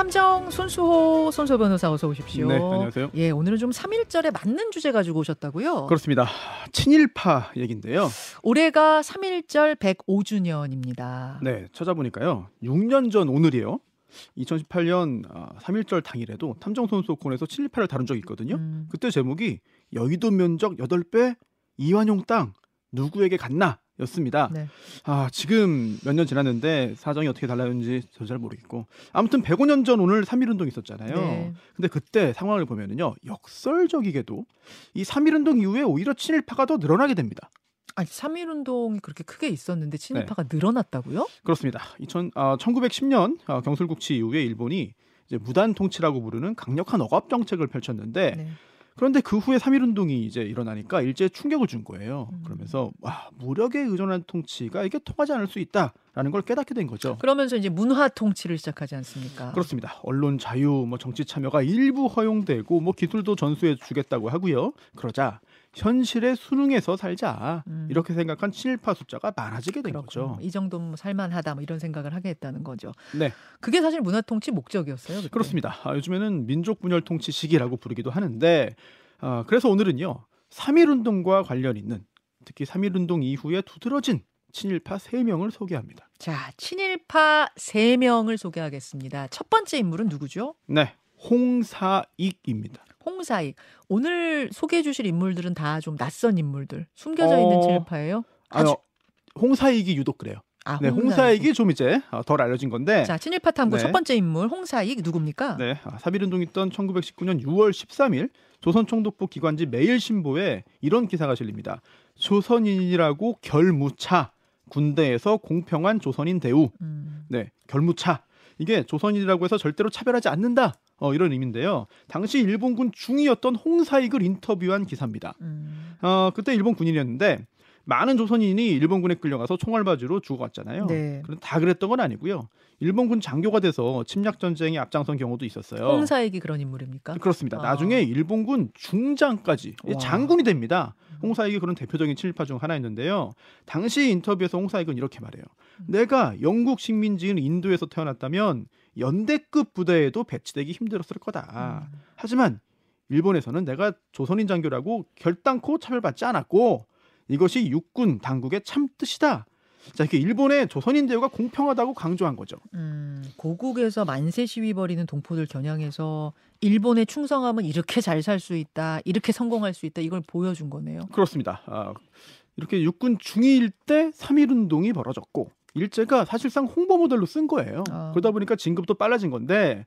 탐정 손수호 손수 변호사 어서 오십시오. 네, 안녕하세요. 예, 오늘은 좀 3.1절에 맞는 주제 가지고 오셨다고요? 그렇습니다. 친일파 얘긴데요. 올해가 3.1절 105주년입니다. 네, 찾아보니까요. 6년 전 오늘이에요. 2018년 3.1절 당일에도 탐정손수호권에서 친일파를 다룬 적이 있거든요. 음. 그때 제목이 여의도 면적 8배 이완용 땅 누구에게 갔나 였습니다. 네. 아, 지금 몇 년 지났는데 사정이 어떻게 달라졌는지 저 잘 모르겠고. 아무튼 105년 전 오늘 3.1운동 있었잖아요. 네. 근데 그때 상황을 보면은요. 역설적이게도 이 3.1운동 이후에 오히려 친일파가 더 늘어나게 됩니다. 아니 3.1운동이 그렇게 크게 있었는데 네. 친일파가 늘어났다고요? 그렇습니다. 2000, 아, 1910년 아, 경술국치 이후에 일본이 이제 무단 통치라고 부르는 강력한 억압 정책을 펼쳤는데 네. 그런데 그 후에 3.1운동이 이제 일어나니까 일제 충격을 준 거예요. 음. 그러면서 와 무력에 의존한 통치가 이게 통하지 않을 수 있다라는 걸 깨닫게 된 거죠. 그러면서 이제 문화 통치를 시작하지 않습니까? 그렇습니다. 언론 자유, 뭐 정치 참여가 일부 허용되고 뭐 기술도 전수해 주겠다고 하고요. 그러자 현실에 순응해서 살자 음. 이렇게 생각한 친일파 숫자가 많아지게 된 그렇군요. 거죠. 이 정도면 뭐 살만하다 뭐 이런 생각을 하게 했다는 거죠. 네, 그게 사실 문화 통치 목적이었어요. 그때. 그렇습니다. 아, 요즘에는 민족 분열 통치 시기라고 부르기도 하는데 아, 그래서 오늘은요 3.1운동과 관련 있는 특히 3.1운동 이후에 두드러진 친일파 3명을 소개합니다. 자, 친일파 3명을 소개하겠습니다. 첫 번째 인물은 누구죠? 네, 홍사익입니다. 홍사익. 오늘 소개해 주실 인물들은 다 좀 낯선 인물들. 숨겨져 어, 있는 친일파예요? 아유, 홍사익이 유독 그래요. 아, 네, 홍사익 이 좀 이제 어, 덜 알려진 건데 자, 친일파 탐구 네. 첫 번째 인물 홍사익 누굽니까? 네, 아, 3.1운동 있던 1919년 6월 13일 조선총독부 기관지 매일신보에 이런 기사가 실립니다. 조선인이라고 결무차 군대에서 공평한 조선인 대우. 음. 네, 결무차. 이게 조선인이라고 해서 절대로 차별하지 않는다. 어, 이런 의미인데요. 당시 일본군 중위였던 홍사익을 인터뷰한 기사입니다. 음. 어, 그때 일본 군인이었는데 많은 조선인이 일본군에 끌려가서 총알바지로 죽어갔잖아요. 네. 그런데 다 그랬던 건 아니고요. 일본군 장교가 돼서 침략 전쟁에 앞장선 경우도 있었어요. 홍사익이 그런 인물입니까? 그렇습니다. 아. 나중에 일본군 중장까지 와. 장군이 됩니다. 홍사익이 그런 대표적인 친일파 중 하나였는데요. 당시 인터뷰에서 홍사익은 이렇게 말해요. 음. 내가 영국 식민지인 인도에서 태어났다면 연대급 부대에도 배치되기 힘들었을 거다. 음. 하지만 일본에서는 내가 조선인 장교라고 결단코 차별받지 않았고 이것이 육군 당국의 참 뜻이다. 자, 이렇게 일본의 조선인 대우가 공평하다고 강조한 거죠. 음, 고국에서 만세 시위 벌이는 동포들 겨냥해서 일본에 충성하면 이렇게 잘 살 수 있다, 이렇게 성공할 수 있다, 이걸 보여준 거네요. 그렇습니다. 아, 이렇게 육군 중위일 때 3.1운동이 벌어졌고 일제가 사실상 홍보 모델로 쓴 거예요. 아. 그러다 보니까 진급도 빨라진 건데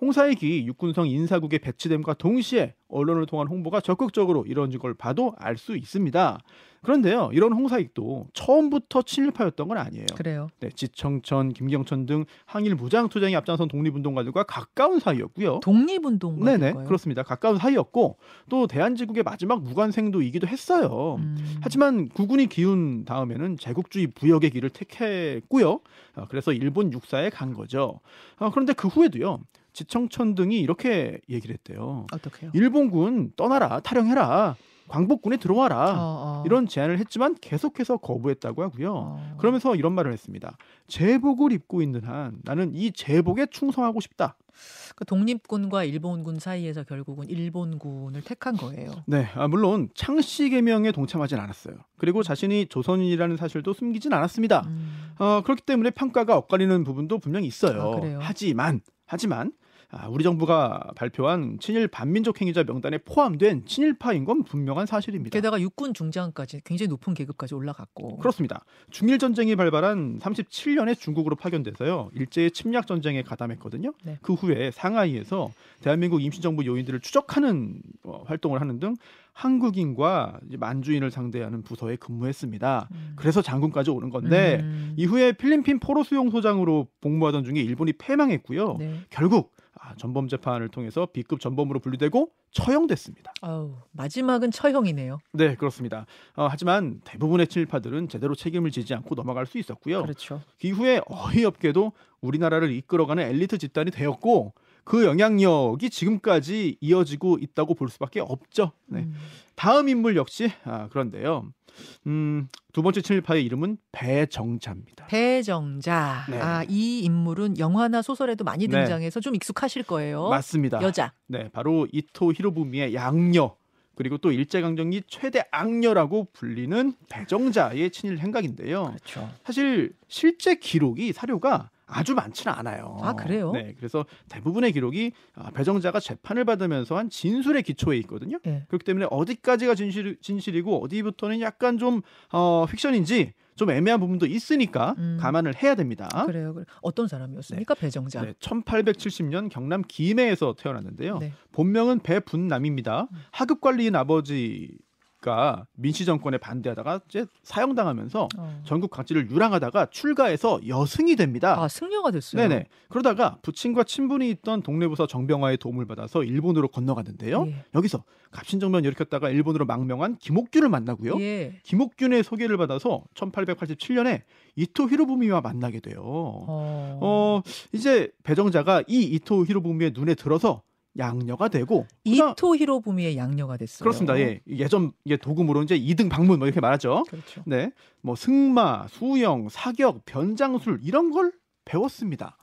홍사익이 육군성 인사국에 배치됨과 동시에 언론을 통한 홍보가 적극적으로 이루어진 걸 봐도 알 수 있습니다. 그런데요, 이런 홍사익도 처음부터 친일파였던 건 아니에요. 그래요. 네, 지청천, 김경천 등 항일 무장 투쟁에 앞장선 독립운동가들과 가까운 사이였고요. 독립운동가 네네, 그렇습니다. 가까운 사이였고 또 대한제국의 마지막 무관생도이기도 했어요. 음. 하지만 구군이 기운 다음에는 제국주의 부역의 길을 택했고요. 아, 그래서 일본 육사에 간 거죠. 아, 그런데 그 후에도요. 지청천 등이 이렇게 얘기를 했대요. 어떻게요? 일본군 떠나라, 탈영해라, 광복군에 들어와라. 어, 어. 이런 제안을 했지만 계속해서 거부했다고 하고요. 어. 그러면서 이런 말을 했습니다. 제복을 입고 있는 한 나는 이 제복에 충성하고 싶다. 그 독립군과 일본군 사이에서 결국은 일본군을 택한 거예요. 네, 아, 물론 창씨 개명에 동참하진 않았어요. 그리고 자신이 조선인이라는 사실도 숨기진 않았습니다. 음. 어, 그렇기 때문에 평가가 엇갈리는 부분도 분명히 있어요. 아? 하지만 하지만 아, 우리 정부가 발표한 친일 반민족 행위자 명단에 포함된 친일파인 건 분명한 사실입니다. 게다가 육군 중장까지 굉장히 높은 계급까지 올라갔고. 그렇습니다. 중일 전쟁이 발발한 37년에 중국으로 파견돼서요. 일제의 침략 전쟁에 가담했거든요. 네. 그 후에 상하이에서 대한민국 임시정부 요인들을 추적하는 어, 활동을 하는 등 한국인과 만주인을 상대하는 부서에 근무했습니다. 음. 그래서 장군까지 오는 건데 음. 이후에 필리핀 포로 수용 소장으로 복무하던 중에 일본이 패망했고요. 네. 결국 아, 전범 재판을 통해서 B급 전범으로 분류되고 처형됐습니다. 아우, 마지막은 처형이네요. 네, 그렇습니다. 어, 하지만 대부분의 친일파들은 제대로 책임을 지지 않고 넘어갈 수 있었고요. 그렇죠. 이후에 어이없게도 우리나라를 이끌어가는 엘리트 집단이 되었고 그 영향력이 지금까지 이어지고 있다고 볼 수밖에 없죠. 네. 음. 다음 인물 역시 아, 그런데요. 음, 두 번째 친일파의 이름은 배정자입니다. 배정자. 네. 아, 이 인물은 영화나 소설에도 많이 네. 등장해서 좀 익숙하실 거예요. 맞습니다. 여자. 네, 바로 이토 히로부미의 양녀 그리고 또 일제강점기 최대 악녀라고 불리는 배정자의 친일 행각인데요. 그렇죠. 사실 실제 기록이 사료가 아주 많지는 않아요. 아, 그래요? 네, 그래서 대부분의 기록이 아, 배정자가 재판을 받으면서 한 진술의 기초에 있거든요. 예. 그렇기 때문에 어디까지가 진실, 진실이고 어디부터는 약간 좀 어, 픽션인지 좀 애매한 부분도 있으니까 음. 감안을 해야 됩니다. 그래요. 그래. 어떤 사람이었습니까? 배정자. 네, 1870년 경남 김해에서 태어났는데요. 네. 본명은 배분남입니다. 하급 관리인 아버지 가 민씨 정권에 반대하다가 이제 사형당하면서 어. 전국 각지를 유랑하다가 출가해서 여승이 됩니다. 아, 승려가 됐어요. 네네. 그러다가 부친과 친분이 있던 동네부서 정병화의 도움을 받아서 일본으로 건너갔는데요. 예. 여기서 갑신정변 일으켰다가 일본으로 망명한 김옥균을 만나고요. 예. 김옥균의 소개를 받아서 1887년에 이토 히로부미와 만나게 돼요. 어. 어, 이제 배정자가 이 이토 히로부미의 눈에 들어서 양녀가 되고 이토 히로부미의 양녀가 됐어요. 그렇습니다. 예. 예전 이게 도금으로 이제 이등 방문 뭐 이렇게 말하죠. 그렇죠. 네. 뭐 승마, 수영, 사격, 변장술 이런 걸 배웠습니다.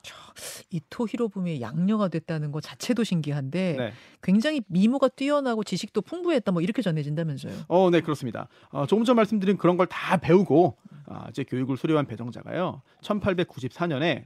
이토 히로부미의 양녀가 됐다는 것 자체도 신기한데 네. 굉장히 미모가 뛰어나고 지식도 풍부했다 뭐 이렇게 전해진다면서요. 어, 네, 그렇습니다. 어, 조금 전 말씀드린 그런 걸 다 배우고 아, 이제 교육을 수료한 배정자가요. 1894년에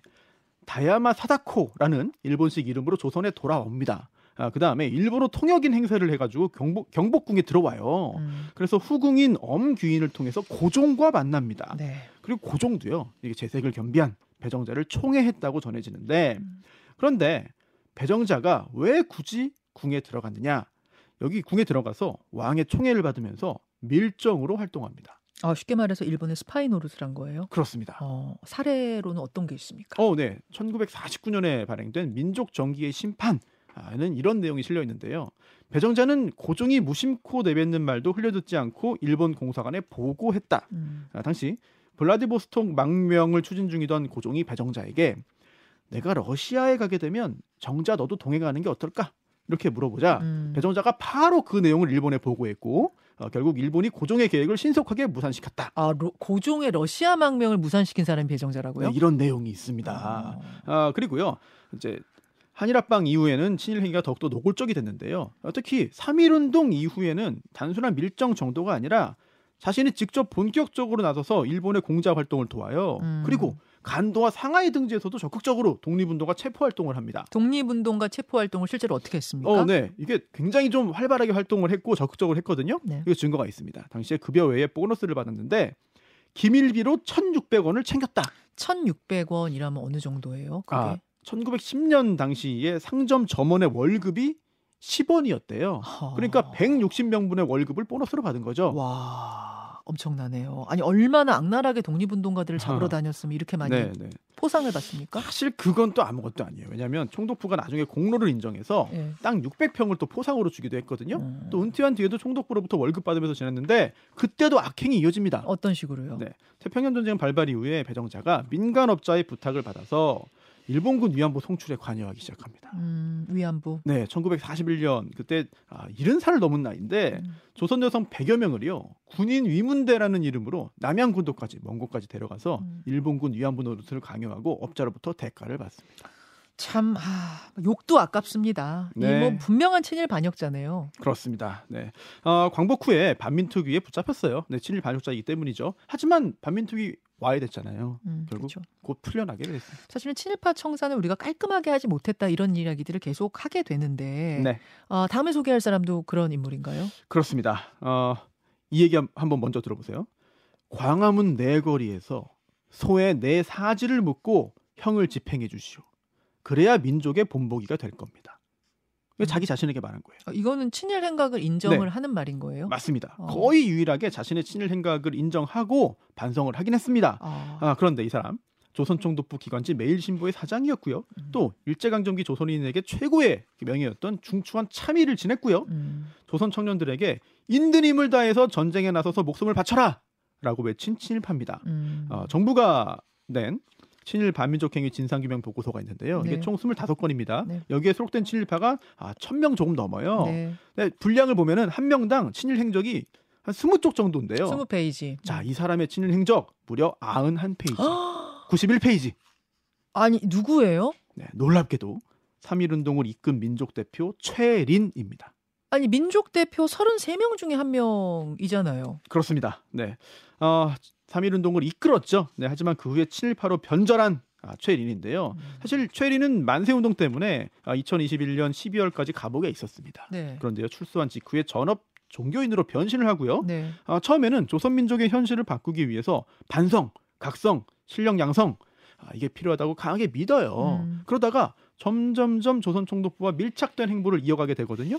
다야마 사다코라는 일본식 이름으로 조선에 돌아옵니다. 아, 그 다음에 일본어 통역인 행세를 해가지고 경복, 경복궁에 들어와요. 음. 그래서 후궁인 엄귀인을 통해서 고종과 만납니다. 네. 그리고 고종도요. 이게 재색을 겸비한 배정자를 총애했다고 전해지는데 음. 그런데 배정자가 왜 굳이 궁에 들어갔느냐? 여기 궁에 들어가서 왕의 총애를 받으면서 밀정으로 활동합니다. 아, 쉽게 말해서 일본의 스파이 노릇을 한 거예요. 그렇습니다. 어, 사례로는 어떤 게 있습니까? 어, 네. 1949년에 발행된 민족 정기의 심판에 는 이런 내용이 실려 있는데요. 배정자는 고종이 무심코 내뱉는 말도 흘려듣지 않고 일본 공사관에 보고했다. 음. 아, 당시 블라디보스톡 망명을 추진 중이던 고종이 배정자에게 내가 러시아에 가게 되면 정자 너도 동행하는 게 어떨까? 이렇게 물어보자 음. 배정자가 바로 그 내용을 일본에 보고했고 어, 결국 일본이 고종의 계획을 신속하게 무산시켰다. 아, 로- 고종의 러시아 망명을 무산시킨 사람이 배정자라고요? 네, 이런 내용이 있습니다. 아. 아, 그리고요. 이제 한일 합방 이후에는 친일 행위가 더욱더 노골적이 됐는데요. 어, 특히 3.1 운동 이후에는 단순한 밀정 정도가 아니라 자신이 직접 본격적으로 나서서 일본의 공자 활동을 도와요. 음. 그리고 간도와 상하이 등지에서도 적극적으로 독립운동과 체포 활동을 합니다. 독립운동가 체포 활동을 실제로 어떻게 했습니까? 어, 네. 이게 굉장히 좀 활발하게 활동을 했고 적극적으로 했거든요. 네. 이거 증거가 있습니다. 당시에 급여 외에 보너스를 받았는데 기밀비로 1,600원을 챙겼다. 1,600원이라면 어느 정도예요? 그게? 아, 1910년 당시에 상점 점원의 월급이 10원이었대요. 하. 그러니까 160명분의 월급을 보너스로 받은 거죠. 와, 엄청나네요. 아니 얼마나 악랄하게 독립운동가들을 잡으러 아. 다녔으면 이렇게 많이 네, 네. 포상을 받습니까? 사실 그건 또 아무것도 아니에요. 왜냐하면 총독부가 나중에 공로를 인정해서 예. 땅 600평을 또 포상으로 주기도 했거든요. 음. 또 은퇴한 뒤에도 총독부로부터 월급 받으면서 지냈는데 그때도 악행이 이어집니다. 어떤 식으로요? 네. 태평양 전쟁 발발 이후에 배정자가 민간업자의 부탁을 받아서 일본군 위안부 송출에 관여하기 시작합니다. 음, 위안부. 네, 1941년 그때 아, 70살을 넘은 나이인데 음. 조선 여성 100여 명을요 군인 위문대라는 이름으로 남양군도까지 먼 곳까지 데려가서 음. 일본군 위안부 노릇을 강요하고 업자로부터 대가를 받습니다. 참 아, 욕도 아깝습니다. 네. 이뭐 분명한 친일 반역자네요. 그렇습니다. 네, 어, 광복 후에 반민특위에 붙잡혔어요. 네, 친일 반역자이기 때문이죠. 하지만 반민특위 와야 됐잖아요. 음, 결국 그렇죠. 곧 풀려나게 됐습니다. 사실은 친일파 청산을 우리가 깔끔하게 하지 못했다 이런 이야기들을 계속 하게 되는데 네, 어, 다음에 소개할 사람도 그런 인물인가요? 그렇습니다. 어, 이 얘기 한- 한번 먼저 들어보세요. 광화문 내거리에서 소의 내 사지를 묻고 형을 집행해 주시오. 그래야 민족의 본보기가 될 겁니다. 음. 자기 자신에게 말한 거예요. 어, 이거는 친일 행각을 인정을 네. 하는 말인 거예요? 맞습니다. 어. 거의 유일하게 자신의 친일 행각을 인정하고 반성을 하긴 했습니다. 아, 아, 그런데 이 사람 조선총독부 기관지 매일신보의 사장이었고요. 음. 또 일제강점기 조선인에게 최고의 명예였던 중추한 참의를 지냈고요. 음. 조선 청년들에게 인든 힘을 다해서 전쟁에 나서서 목숨을 바쳐라! 라고 외친 친일파입니다. 음. 어, 정부가 낸 친일 반민족 행위 진상규명 보고서가 있는데요. 이게 네. 총 25건입니다. 네. 여기에 수록된 친일파가 아, 1000명 조금 넘어요. 네. 네, 분량을 보면은 한 명당 친일 행적이 한 20쪽 정도인데요. 20페이지. 자, 이 사람의 친일 행적 무려 91페이지. 91페이지. 아니 누구예요? 네, 놀랍게도 3.1운동을 이끈 민족 대표 최린입니다. 아니 민족 대표 33명 중에 한 명이잖아요. 그렇습니다. 네. 어, 3.1운동을 이끌었죠. 네, 하지만 그 후에 친일파로 변절한 아, 최린인데요. 사실 최린은 만세 운동 때문에 아, 2021년 12월까지 감옥에 있었습니다. 네. 그런데요, 출소한 직후에 전업 종교인으로 변신을 하고요. 네. 아, 처음에는 조선민족의 현실을 바꾸기 위해서 반성, 각성, 실력 양성 아, 이게 필요하다고 강하게 믿어요. 음. 그러다가 점점점 조선 총독부와 밀착된 행보를 이어가게 되거든요.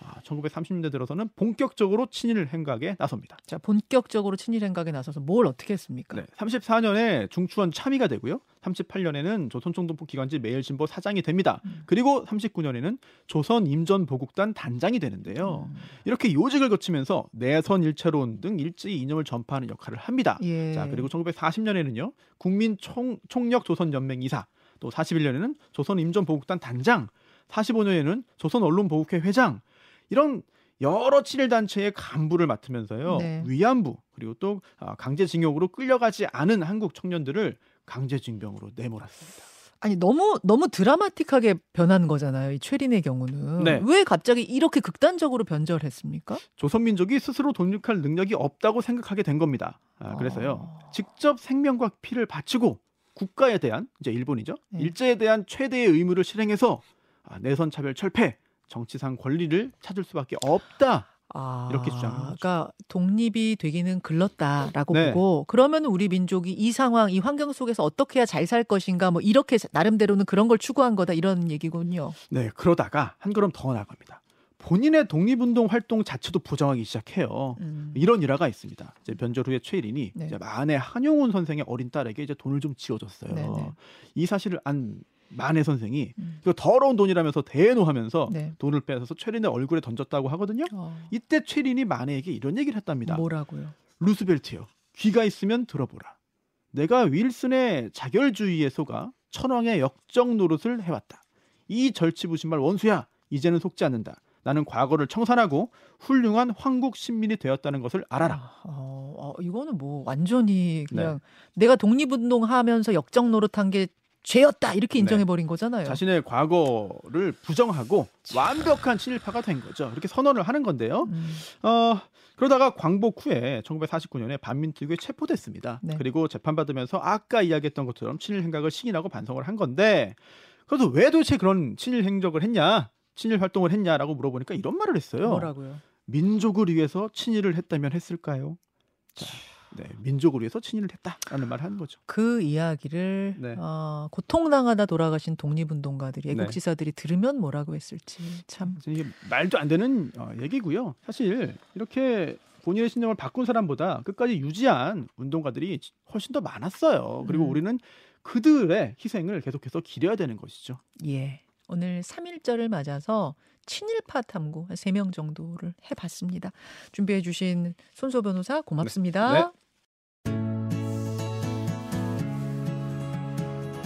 아, 1930년대 들어서는 본격적으로 친일 행각에 나섭니다. 자 본격적으로 친일 행각에 나서서 뭘 어떻게 했습니까? 네, 34년에 중추원 참의가 되고요. 38년에는 조선 총독부 기관지 매일신보 사장이 됩니다. 음. 그리고 39년에는 조선 임전보국단 단장이 되는데요. 음. 이렇게 요직을 거치면서 내선 일체론 등 일제히 이념을 전파하는 역할을 합니다. 예. 자 그리고 1940년에는요 국민 총, 총력 조선 연맹 이사 또 41년에는 조선 임전보국단 단장 45년에는 조선 언론보국회 회장 이런 여러 친일 단체의 간부를 맡으면서요 네. 위안부 그리고 또 아, 강제징용으로 끌려가지 않은 한국 청년들을 강제징병으로 내몰았습니다. 아니 너무 너무 드라마틱하게 변한 거잖아요. 이 최린의 경우는 네. 왜 갑자기 이렇게 극단적으로 변절했습니까? 조선민족이 스스로 독립할 능력이 없다고 생각하게 된 겁니다. 아, 그래서요 아. 직접 생명과 피를 바치고 국가에 대한 이제 일본이죠 네. 일제에 대한 최대의 의무를 실행해서 아, 내선 차별 철폐 정치상 권리를 찾을 수밖에 없다. 아, 이렇게 주장하는 거죠. 그러니까 독립이 되기는 글렀다라고 네. 보고 그러면 우리 민족이 이 상황, 이 환경 속에서 어떻게 해야 잘 살 것인가 뭐 이렇게 나름대로는 그런 걸 추구한 거다 이런 얘기군요. 네 그러다가 한 걸음 더 나갑니다. 본인의 독립운동 활동 자체도 부정하기 시작해요. 음. 이런 일화가 있습니다. 이제 변절 후에 최일인이 네. 이제 만해 한용운 선생의 어린 딸에게 이제 돈을 좀 지어줬어요. 네네. 이 사실을 안 만해 선생이 음. 이거 더러운 돈이라면서 대노하면서 네. 돈을 빼앗아서 최린의 얼굴에 던졌다고 하거든요. 어, 이때 최린이 만해에게 이런 얘기를 했답니다. 뭐라고요? 루스벨트요. 귀가 있으면 들어보라. 내가 윌슨의 자결주의에 속아 천황의 역적 노릇을 해왔다. 이 절치부심할 원수야. 이제는 속지 않는다. 나는 과거를 청산하고 훌륭한 황국 신민이 되었다는 것을 알아라. 아, 어, 어, 이거는 뭐 완전히 네. 그냥 내가 독립운동 하면서 역적 노릇한 게 죄였다 이렇게 인정해 버린 거잖아요. 네. 자신의 과거를 부정하고 완벽한 친일파가 된 거죠. 이렇게 선언을 하는 건데요. 음, 어, 그러다가 광복 후에 1949년에 반민특위에 체포됐습니다. 네. 그리고 재판받으면서 아까 이야기했던 것처럼 친일 행각을 시인하고 반성을 한 건데 그래도 왜 도대체 그런 친일 행적을 했냐? 친일 활동을 했냐라고 물어보니까 이런 말을 했어요. 뭐라고요? 민족을 위해서 친일을 했다면 했을까요? 자, 네, 민족을 위해서 친일을 했다라는 말을 하는 거죠. 그 이야기를 네. 어, 고통당하다 돌아가신 독립운동가들이 네. 애국지사들이 들으면 뭐라고 했을지 참 이게 말도 안 되는 어, 얘기고요. 사실 이렇게 본인의 신념을 바꾼 사람보다 끝까지 유지한 운동가들이 훨씬 더 많았어요. 그리고 음. 우리는 그들의 희생을 계속해서 기려야 되는 것이죠. 예. 오늘 3.1절을 맞아서 친일파 탐구 한 3명 정도를 해봤습니다. 준비해 주신 손소 변호사 고맙습니다. 네.